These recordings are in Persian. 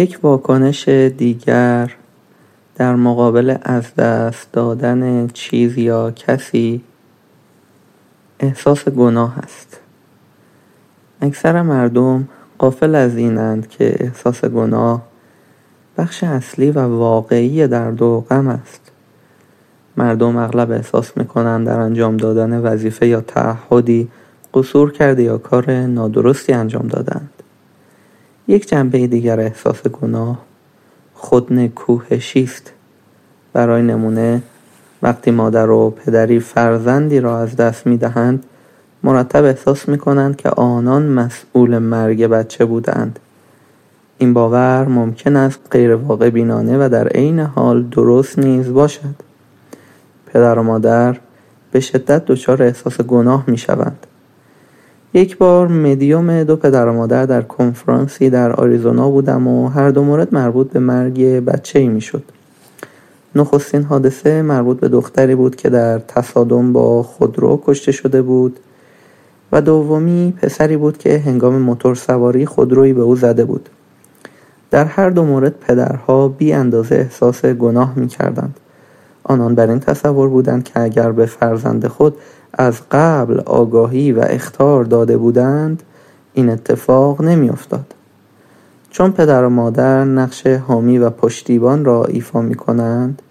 یک واکنش دیگر در مقابل از دست دادن چیز یا کسی احساس گناه است. اکثر مردم قافل از اینند که احساس گناه بخش اصلی و واقعی درد و غم است. مردم اغلب احساس می‌کنند در انجام دادن وظیفه یا تعهدی قصور کرده یا کار نادرستی انجام دادند. یک جنبه دیگر احساس گناه خود نکوهشی است برای نمونه وقتی مادر و پدری فرزندی را از دست می‌دهند مرتب احساس می کنند که آنان مسئول مرگ بچه بودند. این باور ممکن است غیر واقع بینانه و در عین حال درست نیز باشد. پدر و مادر به شدت دچار احساس گناه می شوند یک بار مدیوم دو پدر و مادر در کنفرانسی در آریزونا بودم و هر دو مورد مربوط به مرگ بچه ای می شد. نخستین حادثه مربوط به دختری بود که در تصادم با خودرو کشته شده بود و دومی پسری بود که هنگام موتور سواری خودرویی به او زده بود. در هر دو مورد پدرها بی اندازه احساس گناه می کردند. آنان بر این تصور بودند که اگر به فرزند خود از قبل آگاهی و اختار داده بودند این اتفاق نمیافتاد. چون پدر و مادر نقش حامی و پشتیبان را ایفا می کنند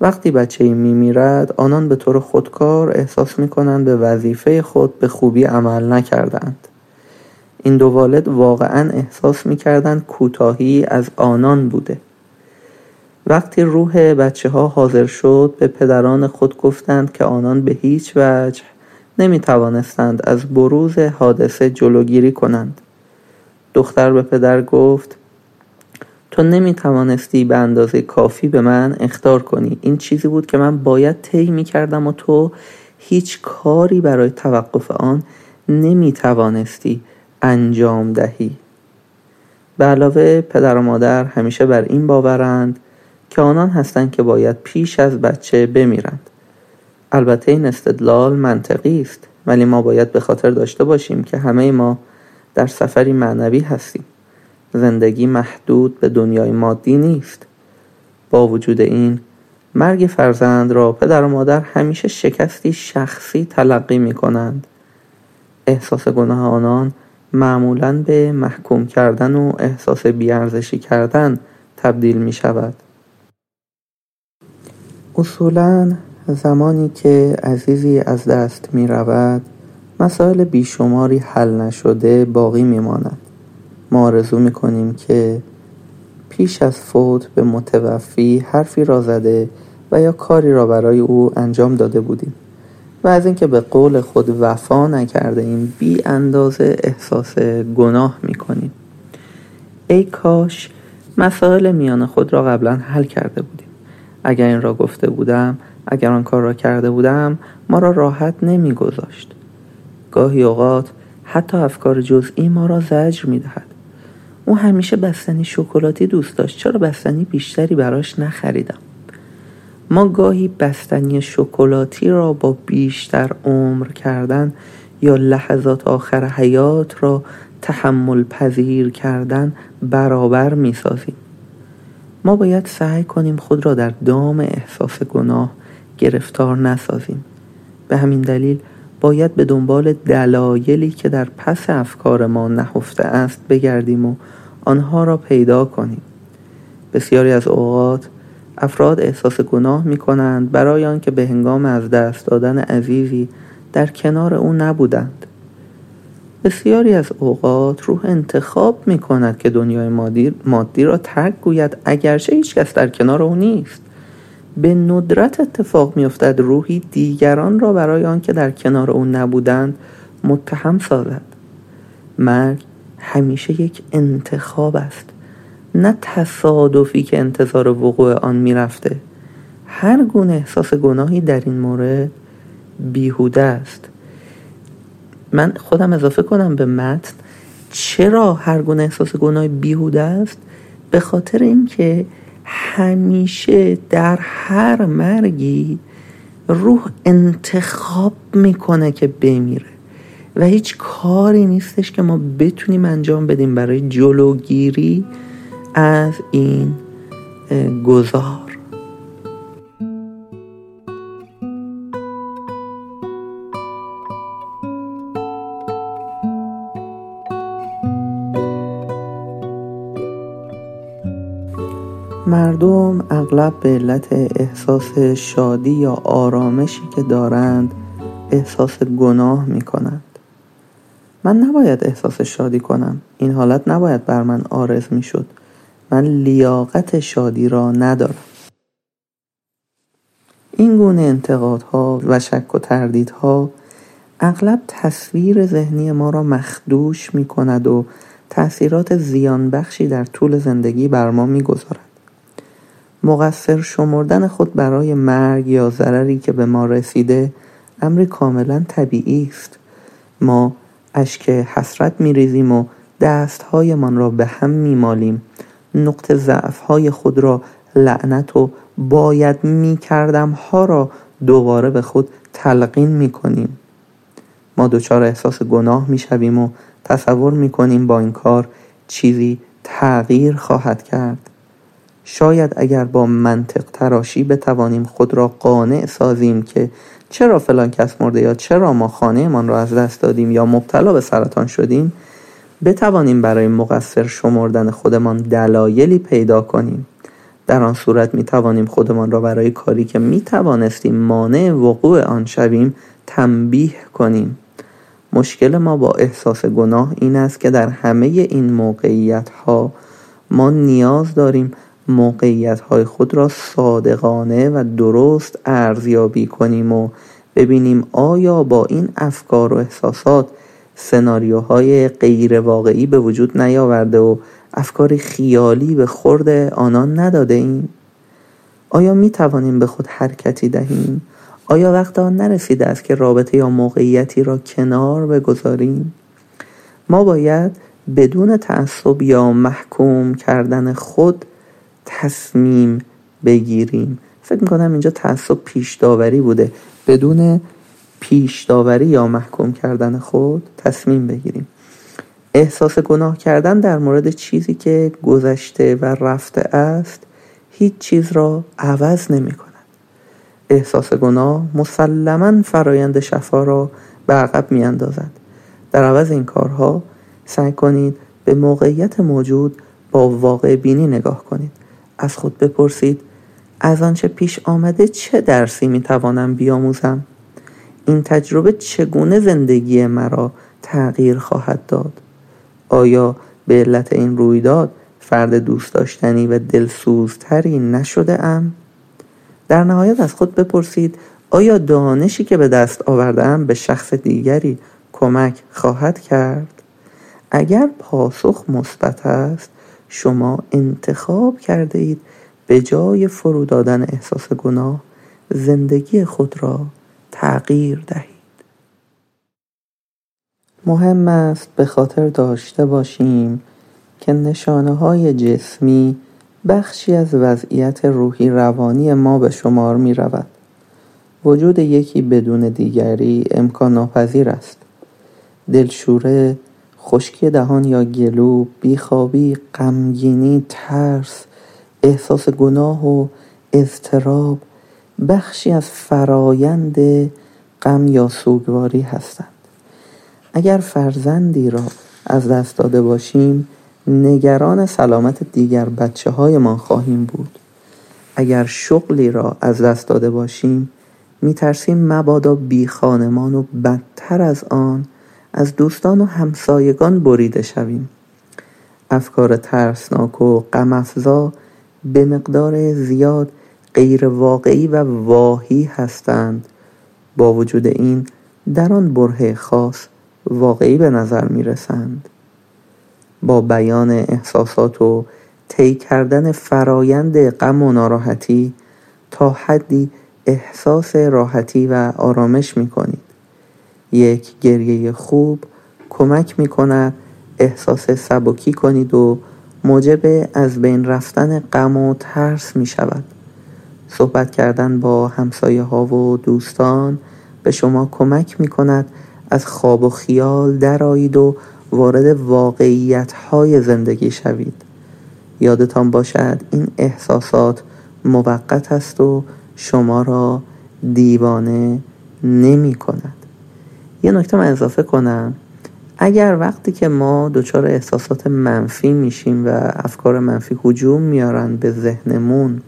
وقتی بچه می میرد آنان به طور خودکار احساس می کنند به وظیفه خود به خوبی عمل نکردند. این دو والد واقعا احساس می کردند کوتاهی از آنان بوده. وقتی روح بچه ها حاضر شد به پدران خود گفتند که آنان به هیچ وجه نمی توانستند از بروز حادثه جلوگیری کنند. دختر به پدر گفت تو نمی توانستی به اندازه کافی به من اختار کنی. این چیزی بود که من باید طی می کردم و تو هیچ کاری برای توقف آن نمی توانستی انجام دهی. به علاوه پدر و مادر همیشه بر این باورند که آنان هستند که باید پیش از بچه بمیرند. البته این استدلال منطقی است ولی ما باید به خاطر داشته باشیم که همه ما در سفری معنوی هستیم. زندگی محدود به دنیای مادی نیست. با وجود این مرگ فرزند را پدر و مادر همیشه شکستی شخصی تلقی می کنند احساس گناه آنان معمولا به محکوم کردن و احساس بیارزشی کردن تبدیل می شود اصولا زمانی که عزیزی از دست می رود مسائل بیشماری حل نشده باقی می ماند. ما آرزو می کنیم که پیش از فوت به متوفی حرفی را زده و یا کاری را برای او انجام داده بودیم و از اینکه به قول خود وفا نکرده این بی اندازه احساس گناه می کنیم ای کاش مسائل میان خود را قبلا حل کرده بودیم اگر این را گفته بودم اگر آن کار را کرده بودم ما را راحت نمیگذاشت. گاهی اوقات حتی افکار جزئی ما را زجر می‌دهد. او همیشه بستنی شکلاتی دوست داشت چرا بستنی بیشتری براش نخریدم؟ ما گاهی بستنی شکلاتی را با بیشتر عمر کردن یا لحظات آخر حیات را تحمل پذیر کردن برابر می سازیم. ما باید سعی کنیم خود را در دام احساس گناه گرفتار نسازیم. به همین دلیل باید به دنبال دلایلی که در پس افکار ما نهفته است بگردیم و آنها را پیدا کنیم. بسیاری از اوقات افراد احساس گناه می کنند برای آنکه به هنگام از دست دادن عزیزی در کنار او نبودند. بسیاری از اوقات روح انتخاب می کند که دنیای مادی, مادی را ترک گوید اگرچه هیچ کس در کنار او نیست. به ندرت اتفاق میافتد روحی دیگران را برای آنکه در کنار او نبودند متهم سازد. مرگ همیشه یک انتخاب است نه تصادفی که انتظار وقوع آن می‌رفته. هر گونه احساس گناهی در این مورد بیهوده است. من خودم اضافه کنم به متن چرا هر گونه احساس گناه بیهوده است؟ به خاطر اینکه همیشه در هر مرگی روح انتخاب می‌کنه که بمیره و هیچ کاری نیستش که ما بتونیم انجام بدیم برای جلوگیری از این گذار. مردم اغلب به علت احساس شادی یا آرامشی که دارند احساس گناه می کنند من نباید احساس شادی کنم. این حالت نباید بر من آرز می شد من لیاقت شادی را ندارم. این گونه انتقادها و شک و تردیدها اغلب تصویر ذهنی ما را مخدوش می کند و تأثیرات زیان بخشی در طول زندگی بر ما می گذارد. مقصر شمردن خود برای مرگ یا ضرری که به ما رسیده امری کاملا طبیعی است. ما اشک حسرت میریزیم و دستهایمان را به هم میمالیم. نقط ضعفهای خود را لعنت و باید می‌کردم ها را دوباره به خود تلقین می‌کنیم. ما دچار احساس گناه می‌شویم و تصور می‌کنیم با این کار چیزی تغییر خواهد کرد. شاید اگر با منطق تراشی بتوانیم خود را قانع سازیم که چرا فلان کس مرده یا چرا ما خانهمان را از دست دادیم یا مبتلا به سرطان شدیم بتوانیم برای مقصر شمردن خودمان دلایلی پیدا کنیم. در آن صورت می توانیم خودمان را برای کاری که می توانستیم مانع وقوع آن شویم تنبیه کنیم. مشکل ما با احساس گناه این است که در همه این موقعیت ها ما نیاز داریم موقعیت های خود را صادقانه و درست ارزیابی کنیم و ببینیم آیا با این افکار و احساسات سناریوهای غیر واقعی به وجود نیاورده و افکار خیالی به خورد آنان نداده ایم؟ آیا می توانیم به خود حرکتی دهیم؟ آیا وقت آن نرسیده است که رابطه یا موقعیتی را کنار بگذاریم؟ ما باید بدون تعصب یا محکوم کردن خود تصمیم بگیریم. فکر می‌کنم اینجا تعصب پیش داوری بوده. بدون پیش داوری یا محکوم کردن خود تصمیم بگیریم. احساس گناه کردن در مورد چیزی که گذشته و رفته است هیچ چیز را عوض نمی کند. احساس گناه مسلما فرایند شفا را به عقب می اندازد. در عوض این کارها سعی کنید به موقعیت موجود با واقع بینی نگاه کنید. از خود بپرسید از آنچه پیش آمده چه درسی می توانم بیاموزم این تجربه چگونه زندگی مرا تغییر خواهد داد آیا به علت این رویداد فرد دوست داشتنی و دلسوزتری نشده ام؟ در نهایت از خود بپرسید آیا دانشی که به دست آوردم به شخص دیگری کمک خواهد کرد؟ اگر پاسخ مثبت است شما انتخاب کرده اید به جای فرو دادن احساس گناه زندگی خود را تغییر دهید مهم است به خاطر داشته باشیم که نشانه های جسمی بخشی از وضعیت روحی روانی ما به شمار می رود. وجود یکی بدون دیگری امکان ناپذیر است. دلشوره، خشکی دهان یا گلو، بیخوابی، غمگینی، ترس، احساس گناه و اضطراب بخشی از فرایند غم یا سوگواری هستند. اگر فرزندی را از دست داده باشیم نگران سلامت دیگر بچه هایمان خواهیم بود. اگر شغلی را از دست داده باشیم میترسیم مبادا بی خانمان و بدتر از آن از دوستان و همسایگان بریده شویم. افکار ترسناک و غمافزا به مقدار زیاد غیر واقعی و واهی هستند. با وجود این در آن بره خاص واقعی به نظر می رسند با بیان احساسات و طی کردن فرایند غم و ناراحتی تا حدی احساس راحتی و آرامش می کنید یک گریه خوب کمک می کند احساس سبکی کنید و موجب از بین رفتن غم و ترس می شود صحبت کردن با همسایه ها و دوستان به شما کمک می کند از خواب و خیال درایید و وارد واقعیت های زندگی شوید. یادتان باشد این احساسات موقت است و شما را دیوانه نمی کند یه نکته من اضافه کنم. اگر وقتی که ما دچار احساسات منفی میشیم و افکار منفی هجوم میارن به ذهنمون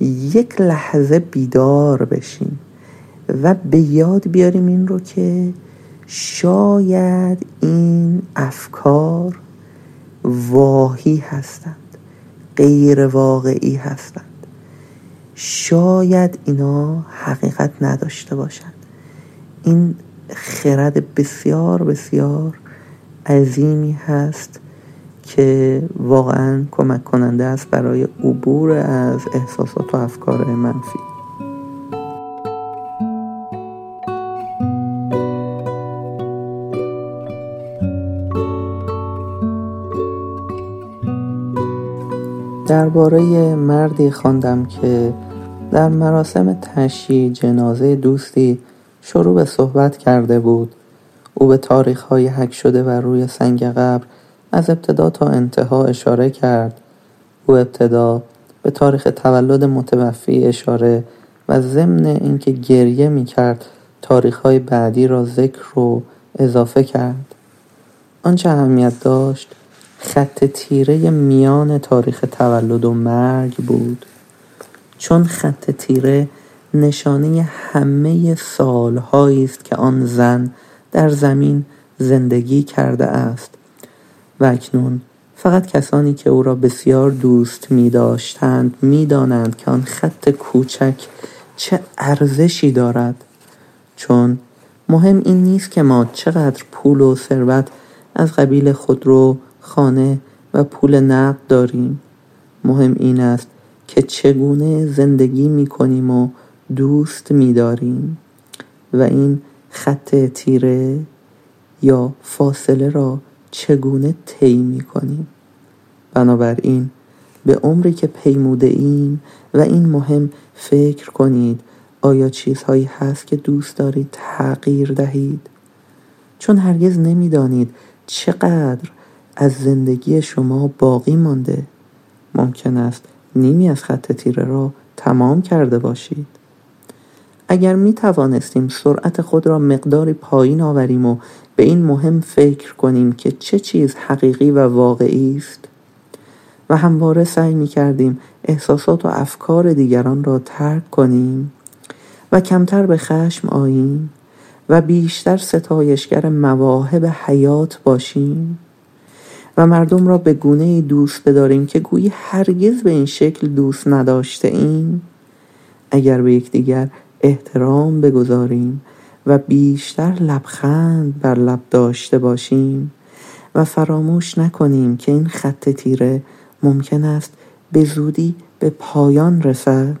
یک لحظه بیدار بشیم و به یاد بیاریم این رو که شاید این افکار واهی هستند غیر واقعی هستند. شاید اینا حقیقت نداشته باشند. این خرد بسیار بسیار عظیمی هست که واقعا کمک کننده است برای عبور از احساسات و افکار منفی. درباره مردی خواندم که در مراسم تشییع جنازه دوستی شروع به صحبت کرده بود. او به تاریخ های حک شده و روی سنگ قبر از ابتدا تا انتها اشاره کرد. او ابتدا به تاریخ تولد متوفی اشاره و ضمن اینکه گریه می کرد تاریخ های بعدی را ذکر و اضافه کرد. آنچه اهمیت داشت خط تیره میان تاریخ تولد و مرگ بود. چون خط تیره نشانه همه سالهایی است که آن زن در زمین زندگی کرده است. و اکنون فقط کسانی که او را بسیار دوست می داشتند می دانند که آن خط کوچک چه ارزشی دارد. چون مهم این نیست که ما چقدر پول و ثروت از قبیل خودرو خانه و پول نقد داریم. مهم این است که چگونه زندگی می کنیم و دوست می داریم و این خط تیره یا فاصله را چگونه طی می کنیم بنابراین به عمری که پیموده ایم و این مهم فکر کنید آیا چیزهایی هست که دوست دارید تغییر دهید؟ چون هرگز نمی‌دانید چقدر از زندگی شما باقی مانده ممکن است نیمی از خط تیره را تمام کرده باشید. اگر می توانستیم سرعت خود را مقداری پایین آوریم و به این مهم فکر کنیم که چه چیز حقیقی و واقعی است. و همواره سعی می کردیم احساسات و افکار دیگران را ترک کنیم و کمتر به خشم آییم و بیشتر ستایشگر مواهب حیات باشیم و مردم را به گونه دوست بداریم که گویی هرگز به این شکل دوست نداشته ایم اگر به یکدیگر احترام بگذاریم و بیشتر لبخند بر لب داشته باشیم و فراموش نکنیم که این خط تیره ممکن است به زودی به پایان رسد.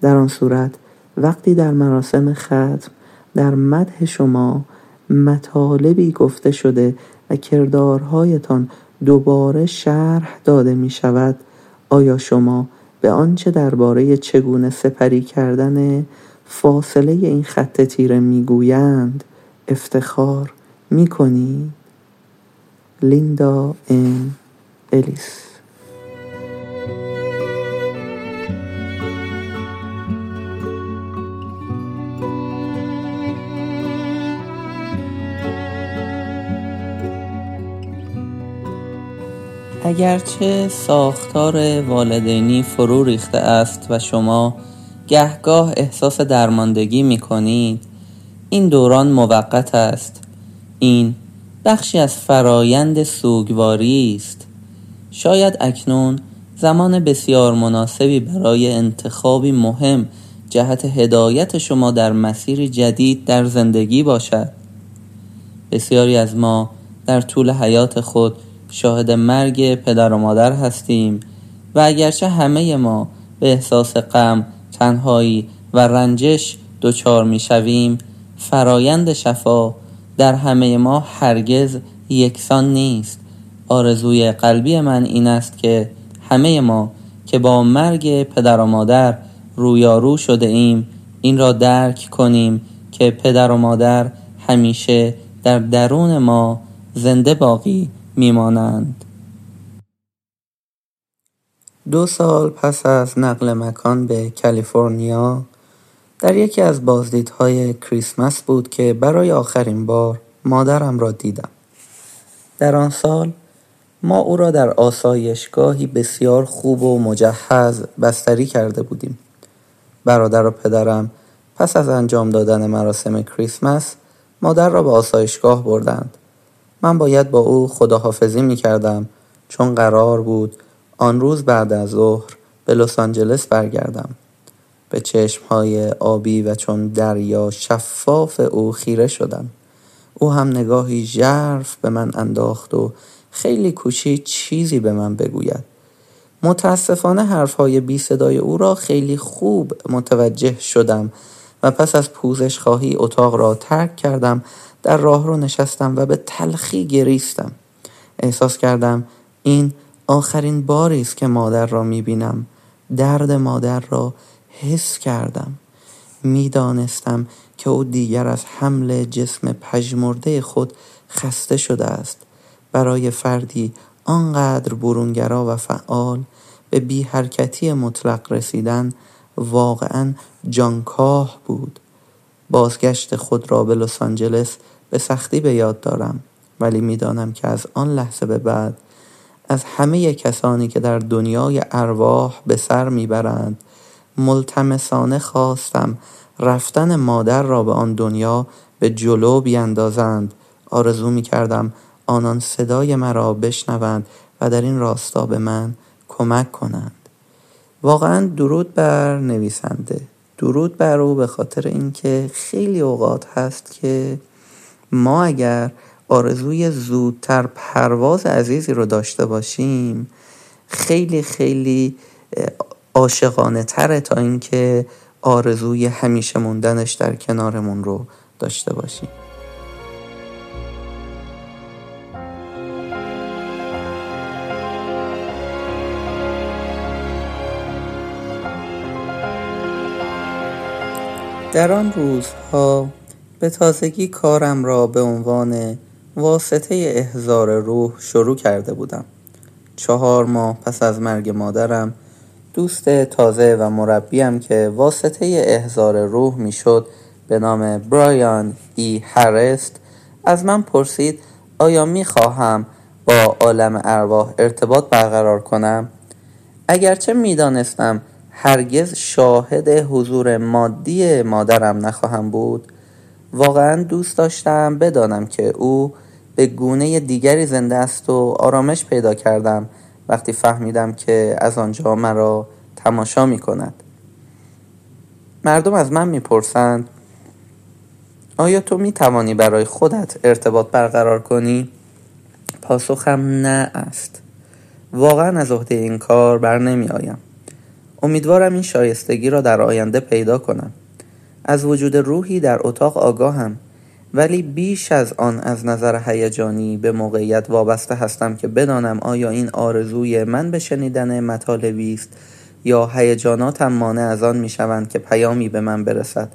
در آن صورت وقتی در مراسم ختم در مدح شما مطالبی گفته شده و کردارهایتان دوباره شرح داده می شود آیا شما به آنچه درباره چگونه سپری کردن فاصله این خط تیره می‌گویند افتخار می‌کنی؟ لیندا ام الیس. اگرچه ساختار والدینی فرو ریخته است و شما گهگاه احساس درماندگی می کنید این دوران موقت است. این بخشی از فرایند سوگواری است. شاید اکنون زمان بسیار مناسبی برای انتخابی مهم جهت هدایت شما در مسیر جدید در زندگی باشد. بسیاری از ما در طول حیات خود شاهد مرگ پدر و مادر هستیم و اگرچه همه ما به احساس غم تنهایی و رنجش دچار می شویم فرایند شفا در همه ما هرگز یکسان نیست. آرزوی قلبی من این است که همه ما که با مرگ پدر و مادر رویارو شده ایم این را درک کنیم که پدر و مادر همیشه در درون ما زنده باقی میمانند. دو سال پس از نقل مکان به کالیفرنیا در یکی از بازدیدهای کریسمس بود که برای آخرین بار مادرم را دیدم. در آن سال ما او را در آسایشگاهی بسیار خوب و مجهز بستری کرده بودیم. برادر و پدرم پس از انجام دادن مراسم کریسمس مادر را به آسایشگاه بردند. من باید با او خداحافظی می کردم چون قرار بود آن روز بعد از ظهر به لس آنجلس برگردم. به چشمهای آبی و چون دریا شفاف او خیره شدم. او هم نگاهی ژرف به من انداخت و خیلی کوشید چیزی به من بگوید. متاسفانه حرفهای بی صدای او را خیلی خوب متوجه شدم و پس از پوزش خواهی اتاق را ترک کردم در راه رو نشستم و به تلخی گریستم. احساس کردم این آخرین باری است که مادر را می‌بینم. درد مادر را حس کردم. می‌دانستم که او دیگر از حمل جسم پژمرده خود خسته شده است. برای فردی آنقدر برونگرا و فعال به بی حرکتی مطلق رسیدن واقعا جانکاه بود. بازگشت خود را به لس آنجلس به سختی به یاد دارم. ولی می‌دانم که از آن لحظه به بعد از همه کسانی که در دنیای ارواح به سر می‌برند ملتمسانه خواستم رفتن مادر را به آن دنیا به جلو بیندازند. آرزو می کردم آنان صدای مرا بشنوند و در این راستا به من کمک کنند. واقعا درود بر نویسنده. درود بر او به خاطر اینکه خیلی اوقات هست که ما اگر آرزوی زودتر پرواز عزیزی رو داشته باشیم. خیلی خیلی عاشقانه تره تا اینکه آرزوی همیشه موندنش در کنارمون رو داشته باشیم. در آن روزها به تازگی کارم را به عنوان واسطه احزار روح شروع کرده بودم. چهار ماه پس از مرگ مادرم دوست تازه و مربیم که واسطه احزار روح می‌شد به نام برایان ای هرست از من پرسید آیا می‌خواهم با عالم ارواح ارتباط برقرار کنم؟ اگرچه می‌دانستم هرگز شاهد حضور مادی مادرم نخواهم بود واقعا دوست داشتم بدانم که او به گونه دیگری زنده است و آرامش پیدا کردم وقتی فهمیدم که از آنجا مرا تماشا می کند مردم از من می‌پرسند آیا تو می توانی برای خودت ارتباط برقرار کنی؟ پاسخم نه است. واقعا از عهده این کار بر نمی آیم امیدوارم این شایستگی را در آینده پیدا کنم. از وجود روحی در اتاق آگاهم ولی بیش از آن از نظر هیجانی به موقعیت وابسته هستم که بدانم آیا این آرزوی من به شنیدن مطالبی است یا هیجاناتم مانع از آن می‌شوند که پیامی به من برسد.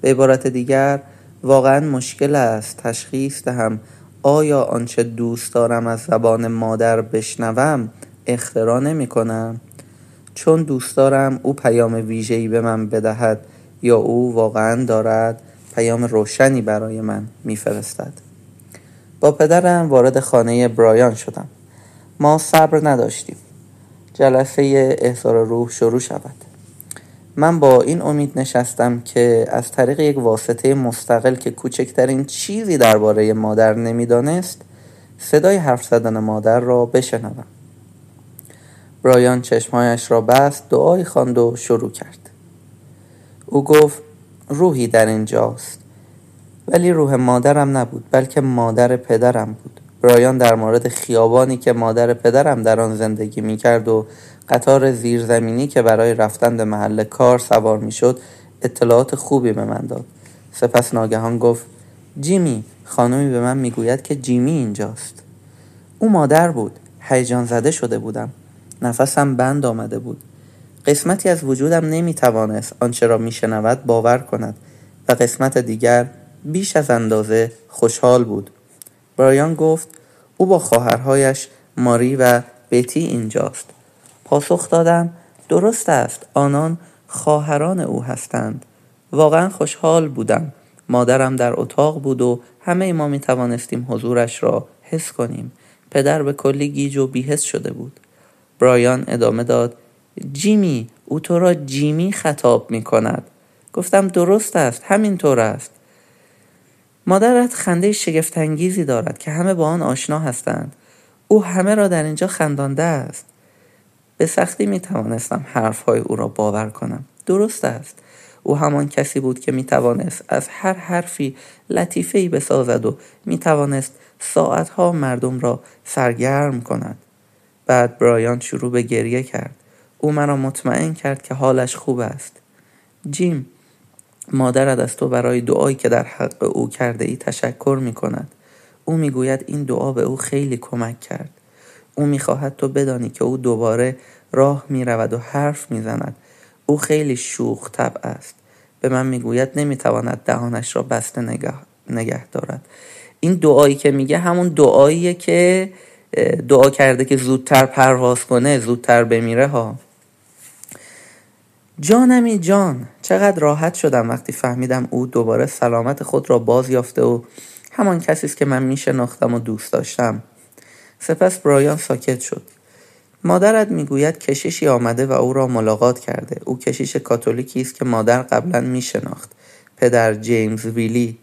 به عبارت دیگر واقعا مشکل است تشخیص دهم آیا آنچه دوست دارم از زبان مادر بشنوم اختراع نمی کنم چون دوست دارم او پیام ویژه‌ای به من بدهد یا او واقعا دارد پیام روشنی برای من میفرستد. با پدرم وارد خانه برایان شدم. ما صبر نداشتیم. جلسه احضار روح شروع شود. من با این امید نشستم که از طریق یک واسطه مستقل که کوچکترین چیزی درباره مادر نمی‌دانست صدای حرف زدن مادر را بشنوم. برایان چشمهایش را بست دعایی خواند و شروع کرد. او گفت روحی در اینجاست. ولی روح مادرم نبود بلکه مادر پدرم بود. برایان در مورد خیابانی که مادر پدرم در آن زندگی می کرد و قطار زیرزمینی که برای رفتن به محل کار سوار می شد اطلاعات خوبی به من داد. سپس ناگهان گفت جیمی خانمی به من می‌گوید که جیمی اینجاست. او مادر بود هیجان زده شده بودم. نفسم بند آمده بود. قسمتی از وجودم نمی توانست آنچه را می شنود باور کند و قسمت دیگر بیش از اندازه خوشحال بود. برایان گفت او با خواهرهایش ماری و بیتی اینجاست. پاسخ دادم درست است آنان خواهران او هستند. واقعا خوشحال بودم. مادرم در اتاق بود و همه ما می توانستیم حضورش را حس کنیم. پدر به کلی گیج و بیهس شده بود. برایان ادامه داد جیمی او تو را جیمی خطاب می کند گفتم درست است همینطور است. مادرت خنده شگفتانگیزی دارد که همه با آن آشنا هستند. او همه را در اینجا خندانده است. به سختی می توانستم حرفهای او را باور کنم. درست است. او همان کسی بود که می توانست از هر حرفی لطیفه بسازد و می توانست ساعتها مردم را سرگرم کند. بعد برایان شروع به گریه کرد. او مرا مطمئن کرد که حالش خوب است. جیم مادرت از تو برای دعایی که در حق او کرده ای تشکر می کند او می‌گوید این دعا به او خیلی کمک کرد. او می‌خواهد تو بدانی که او دوباره راه می رود و حرف می‌زند. او خیلی شوخ طبع است. به من می‌گوید نمی‌تواند دهانش را بسته نگه, نگه دارد. این دعایی که میگه همون دعاییه که دعا کرده که زودتر پرواز کنه زودتر بمیره ها. جانمی جان چقدر راحت شدم وقتی فهمیدم او دوباره سلامت خود را باز یافته و همان کسی است که من میشناختم و دوست داشتم. سپس برایان ساکت شد. مادرت می‌گوید کشیشی آمده و او را ملاقات کرده. او کشیش کاتولیکی است که مادر قبلا میشناخت. پدر جیمز ویلی.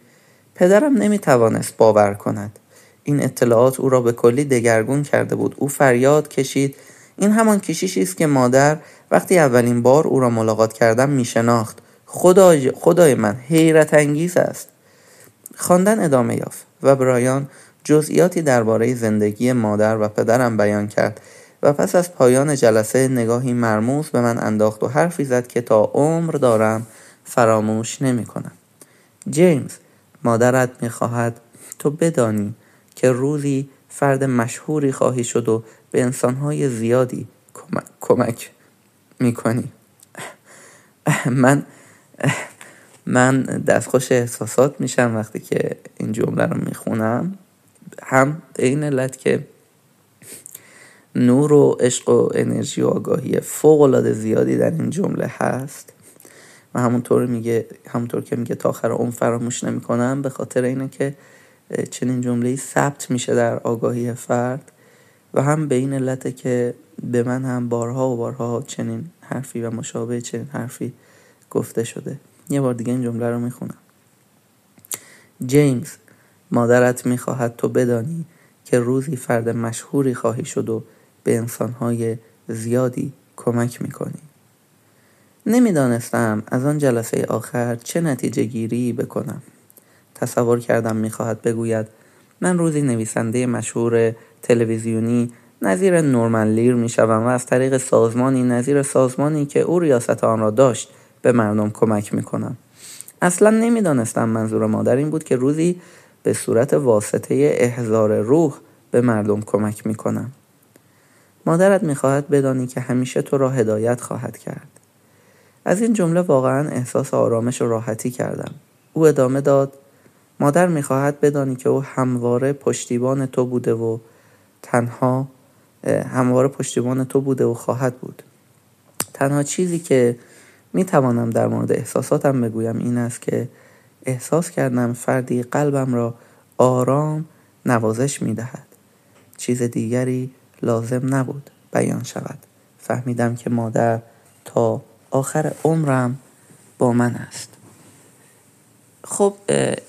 پدرم نمی‌توانست باور کند. این اطلاعات او را به کلی دگرگون کرده بود. او فریاد کشید. این همان کشیشی است که مادر وقتی اولین بار او را ملاقات کردم میشناخت خدای, خدای من حیرت انگیز است خواندن ادامه یافت و برایان جزئیاتی درباره زندگی مادر و پدرم بیان کرد و پس از پایان جلسه نگاهی مرموز به من انداخت و حرفی زد که تا عمر دارم فراموش نمی کنم. جیمز مادرت می خواهد تو بدانی که روزی فرد مشهوری خواهی شد و به انسانهای زیادی کمک, می کنی. من من دستخوش احساسات میشم وقتی که این جمله رو می‌خونم. هم به این علت که نور و عشق و انرژی و آگاهی فوق العاده زیادی در این جمله هست. و همونطور میگه همونطور که میگه تا آخر اون فراموش نمی‌کنم به خاطر اینه که چنین جمله ثبت میشه در آگاهی فرد. و هم به این علته که به من هم بارها و بارها چنین حرفی و مشابه چنین حرفی گفته شده. یه بار دیگه این جمله رو می‌خونم. جیمز مادرت می‌خواهد تو بدانی که روزی فرد مشهوری خواهی شد و به انسانهای زیادی کمک می‌کنی. نمی‌دانستم از آن جلسه آخر چه نتیجه گیری بکنم. تصور کردم می‌خواهد بگوید من روزی نویسنده مشهور تلویزیونی نظیر نورمن لیر می‌شوم و از طریق سازمانی نظیر سازمانی که او ریاست آن را داشت به مردم کمک می‌کنم. اصلا نمی‌دانستم منظور مادر این بود که روزی به صورت واسطه احضار روح به مردم کمک می‌کنم. مادرت می‌خواهد بدانی که همیشه تو را هدایت خواهد کرد. از این جمله واقعا احساس آرامش و راحتی کردم. او ادامه داد مادر می‌خواهد بدانی که او همواره پشتیبان تو بوده و تنها همواره پشتیبان تو بوده و خواهد بود. تنها چیزی که می‌توانم در مورد احساساتم بگویم این است که احساس کردم فردی قلبم را آرام نوازش می‌دهد. چیز دیگری لازم نبود بیان شود. فهمیدم که مادر تا آخر عمرم با من است. خب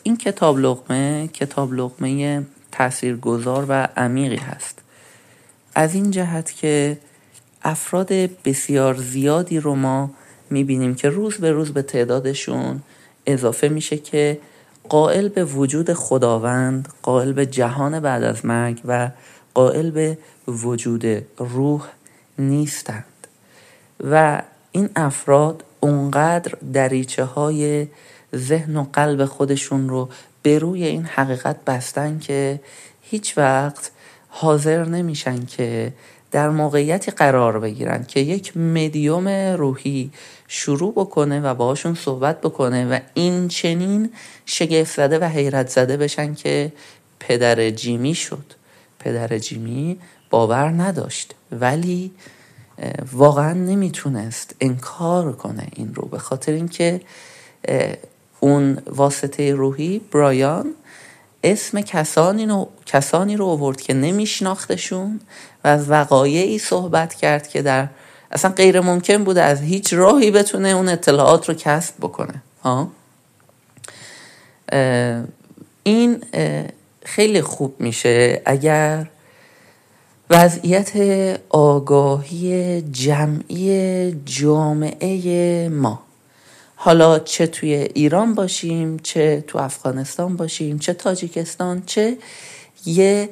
این کتاب لغمه کتاب لغمه تاثیرگذار و عمیقی هست. از این جهت که افراد بسیار زیادی رو ما می‌بینیم که روز به روز به تعدادشون اضافه میشه که قائل به وجود خداوند قائل به جهان بعد از مرگ و قائل به وجود روح نیستند. و این افراد اونقدر دریچه های ذهن و قلب خودشون رو به روی این حقیقت بستن که هیچ وقت حاضر نمیشن که در موقعیتی قرار بگیرن که یک مدیوم روحی شروع بکنه و باهاشون صحبت بکنه و این چنین شگفت زده و حیرت زده بشن که پدر جیمی شد. پدر جیمی باور نداشت ولی واقعا نمی‌تونست انکار کنه این رو به خاطر اینکه اون واسطه روحی برایان اسم کسانی رو, کسانی رو آورد که نمیشناختشون و از وقایعی صحبت کرد که در اصلا غیر ممکن بوده از هیچ راهی بتونه اون اطلاعات رو کسب بکنه. ها؟ این خیلی خوب میشه اگر وضعیت آگاهی جمعی جامعه ما حالا چه توی ایران باشیم چه تو افغانستان باشیم چه تاجیکستان چه یه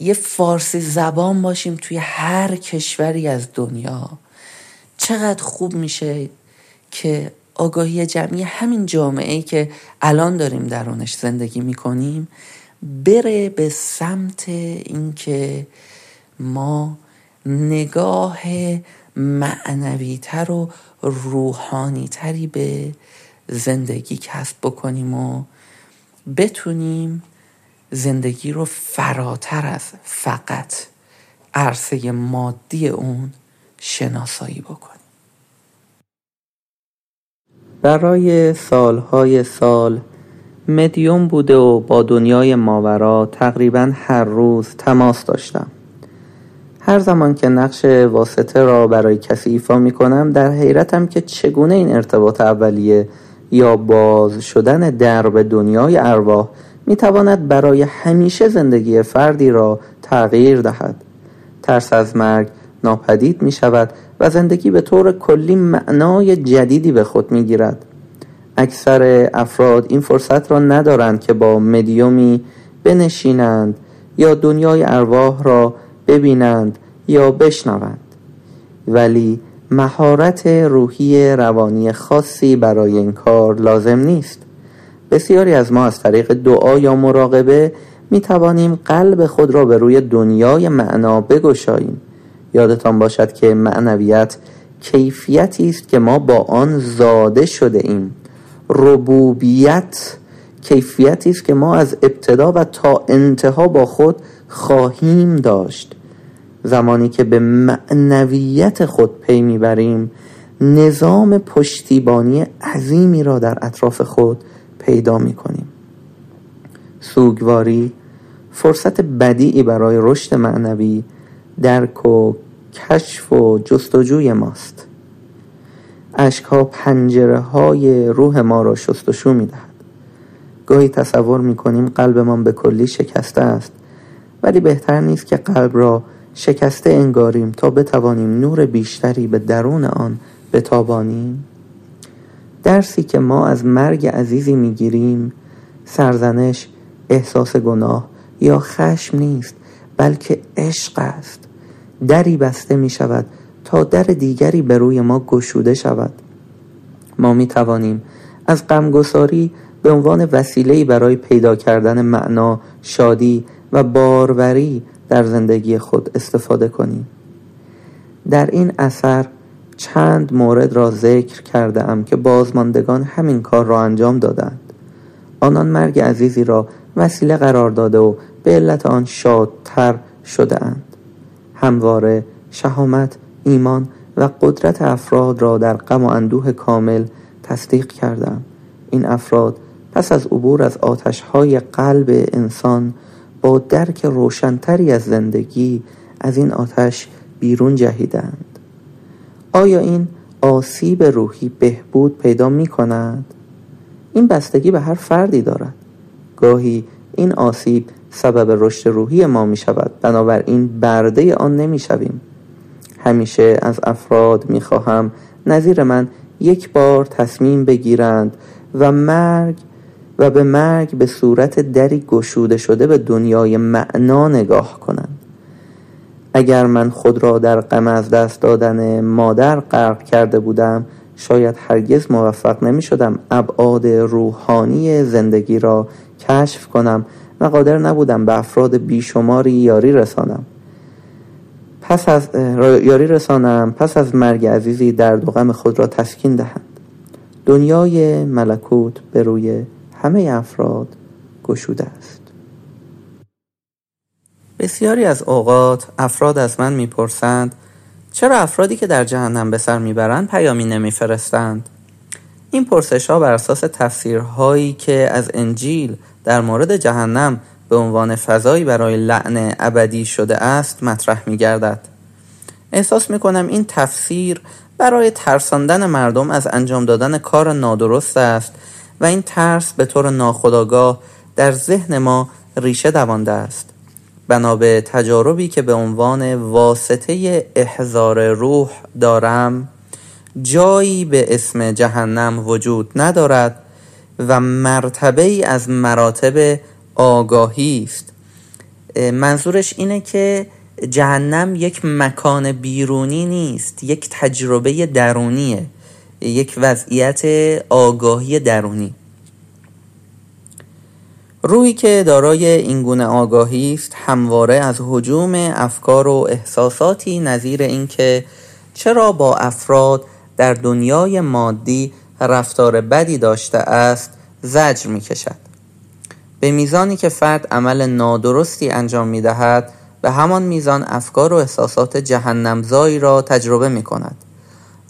یه فارسی زبان باشیم توی هر کشوری از دنیا. چقدر خوب میشه که آگاهی جمعی همین جامعه ای که الان داریم درونش زندگی می‌کنیم بره به سمت اینکه ما نگاه معنوی تر و روحانی تری به زندگی کسب بکنیم و بتونیم زندگی رو فراتر از فقط عرصه مادی اون شناسایی بکنیم. برای سالهای سال مدیوم بوده و با دنیای ماورا تقریبا هر روز تماس داشتم. هر زمان که نقش واسطه را برای کسی ایفا می کنم در حیرتم که چگونه این ارتباط اولیه یا باز شدن درب دنیای ارواح می تواند برای همیشه زندگی فردی را تغییر دهد. ترس از مرگ ناپدید می شود و زندگی به طور کلی معنای جدیدی به خود می گیرد اکثر افراد این فرصت را ندارند که با مدیومی بنشینند یا دنیای ارواح را ببینند یا بشنوند. ولی مهارت روحی روانی خاصی برای این کار لازم نیست. بسیاری از ما از طریق دعا یا مراقبه می توانیم قلب خود را به روی دنیای معنا بگشاییم. یادتان باشد که معنویت کیفیتی است که ما با آن زاده شده ایم. ربوبیت کیفیتی است که ما از ابتدا و تا انتها با خود خواهیم داشت. زمانی که به معنویت خود پی می‌بریم نظام پشتیبانی عظیمی را در اطراف خود پیدا می‌کنیم سوگواری فرصت بدیعی برای رشد معنوی درک و کشف و جستجوی ماست اشکها پنجره های روح ما را شستشو می دهد. گاهی تصور می کنیم قلبمان به کلی شکسته است ولی بهتر نیست که قلب را شکسته انگاریم تا بتوانیم نور بیشتری به درون آن بتابانیم. درسی که ما از مرگ عزیزی می‌گیریم سرزنش احساس گناه یا خشم نیست بلکه عشق است. دری بسته می شود تا در دیگری به روی ما گشوده شود. ما می توانیم از غمگساری به عنوان وسیله‌ای برای پیدا کردن معنا، شادی و باروری در زندگی خود استفاده کنیم در این اثر چند مورد را ذکر کرده ام که بازماندگان همین کار را انجام دادند. آنان مرگ عزیزی را وسیله قرار داده و به علت آن شادتر شده اند همواره شهامت ایمان و قدرت افراد را در غم و اندوه کامل تصدیق کردم این افراد پس از عبور از آتشهای قلب انسان درک روشنتری از زندگی از این آتش بیرون جهیدند. آیا این آسیب روحی بهبود پیدا می کند؟ این بستگی به هر فردی دارد. گاهی این آسیب سبب رشد روحی ما می شود. بنابراین برده آن نمی شویم. همیشه از افراد می خواهم نظیر من یک بار تصمیم بگیرند و مرگ و به مرگ به صورت دری گشوده شده به دنیای معنا نگاه کنند اگر من خود را در غم از دست دادن مادر غرق کرده بودم شاید هرگز موفق نمی شدم ابعاد روحانی زندگی را کشف کنم و قادر نبودم به افراد بیشماری یاری رسانم. پس از یاری رسانم پس از مرگ عزیزی درد و غم خود را تسکین دهند. دنیای ملکوت به روی همه افراد گشوده است بسیاری از اوقات افراد از من می‌پرسند چرا افرادی که در جهنم به سر می‌برند پیامی نمیفرستند این پرسش ها بر اساس تفسیرهایی که از انجیل در مورد جهنم به عنوان فضایی برای لعن ابدی شده است مطرح می گردد. احساس می کنم این تفسیر برای ترساندن مردم از انجام دادن کار نادرست است و این ترس به طور ناخودآگاه در ذهن ما ریشه دوانده است. بنا به تجاربی که به عنوان واسطه احزار روح دارم جایی به اسم جهنم وجود ندارد و مرتبه ای از مراتب آگاهی است منظورش اینه که جهنم یک مکان بیرونی نیست یک تجربه درونیه یک وضعیت آگاهی درونی. روحی که دارای این گونه آگاهی است همواره از حجوم افکار و احساساتی نظیر اینکه چرا با افراد در دنیای مادی رفتار بدی داشته است زجر می کشد به میزانی که فرد عمل نادرستی انجام می دهد به همان میزان افکار و احساسات جهنمزایی را تجربه می کند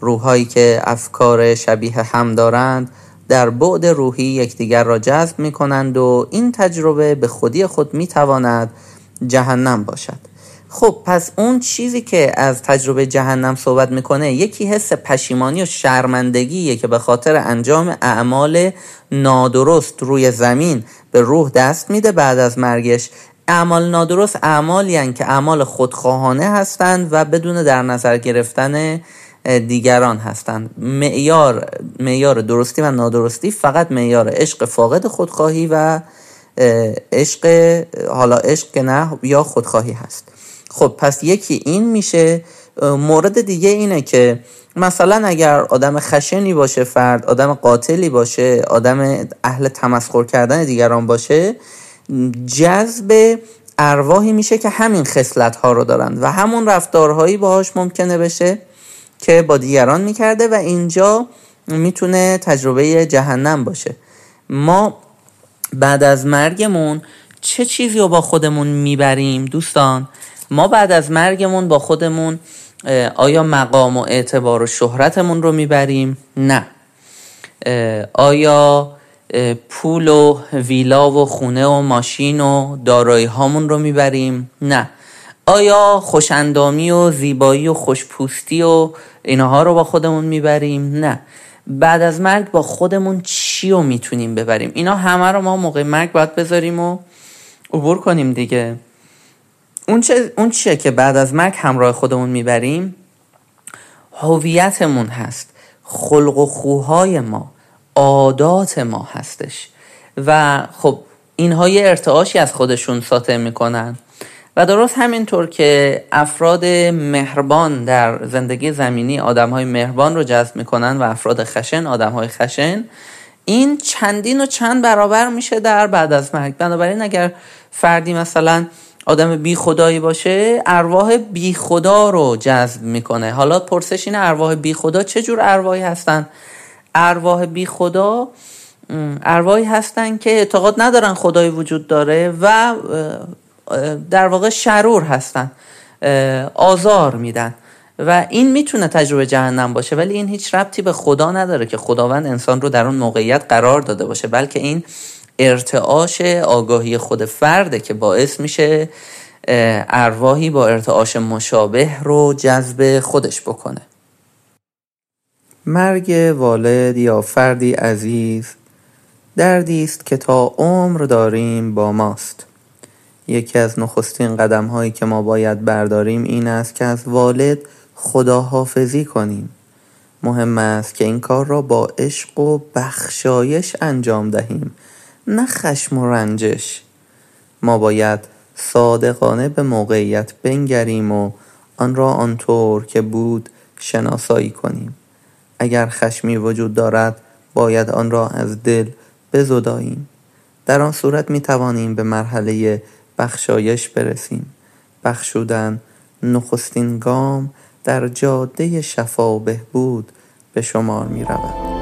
روحهایی که افکار شبیه هم دارند در بعد روحی یکدیگر را جذب می کنند و این تجربه به خودی خود می تواند جهنم باشد. خب پس اون چیزی که از تجربه جهنم صحبت می‌کنه یکی حس پشیمانی و شرمندگیه که به خاطر انجام اعمال نادرست روی زمین به روح دست میده بعد از مرگش. اعمال نادرست اعمالی که اعمال خودخواهانه هستند و بدون در نظر گرفتن دیگران هستند. معیار معیار درستی و نادرستی فقط معیار عشق فاقد خودخواهی و عشق حالا عشق که نه یا خودخواهی هست. خب پس یکی این میشه. مورد دیگه اینه که مثلا اگر آدم خشنی باشه فرد آدم قاتلی باشه آدم اهل تمسخر کردن دیگران باشه جذب ارواحی میشه که همین خصلت ها رو دارن و همون رفتارهایی باهاش ممکنه بشه. که با دیگران می‌کرده و اینجا می‌تونه تجربه جهنم باشه ما بعد از مرگمون چه چیزی رو با خودمون می‌بریم دوستان ما بعد از مرگمون با خودمون آیا مقام و اعتبار و شهرتمون رو می‌بریم؟ نه آیا پول و ویلا و خونه و ماشین و دارایی هامون رو می‌بریم؟ نه آیا خوشندامی و زیبایی و خوشپوستی و اینها رو با خودمون می‌بریم؟ نه. بعد از مرگ با خودمون چی رو می‌تونیم ببریم؟ اینا همه رو ما موقع مرگ باید بذاریم و عبور کنیم دیگه. اون, چه، اون چیه که بعد از مرگ همراه خودمون می‌بریم؟ هویتمون هست. خلق و خوهای ما عادات ما هستش. و خب اینها یه ارتعاشی از خودشون ساطع می‌کنن. و درست همینطور که افراد مهربان در زندگی زمینی آدم های مهربان رو جذب می‌کنن و افراد خشن آدم های خشن این چندین و چند برابر میشه در بعد از مرگ. بنابراین اگر فردی مثلا آدم بی خدایی باشه ارواح بی خدا رو جذب می‌کنه. حالا پرسش این ارواح بی خدا چه جور ارواحی هستن؟ ارواح بی خدا ارواحی هستن که اعتقاد ندارن خدایی وجود داره و در واقع شرور هستن آزار میدن و این می‌تونه تجربه جهنم باشه ولی این هیچ ربطی به خدا نداره که خداوند انسان رو در اون موقعیت قرار داده باشه بلکه این ارتعاش آگاهی خود فرده که باعث میشه ارواحی با ارتعاش مشابه رو جذب خودش بکنه. مرگ والد یا فردی عزیز دردی است که تا عمر داریم با ماست. یکی از نخستین قدم هایی که ما باید برداریم این است که از والد خداحافظی کنیم. مهم است که این کار را با عشق و بخشایش انجام دهیم نه خشم و رنجش. ما باید صادقانه به موقعیت بنگریم و آن را آنطور که بود شناسایی کنیم. اگر خشمی وجود دارد باید آن را از دل بزداییم. در آن صورت می توانیم به مرحله بخشایش برسیم. بخشودن نخستین گام در جاده شفا بهبود به شمار می رود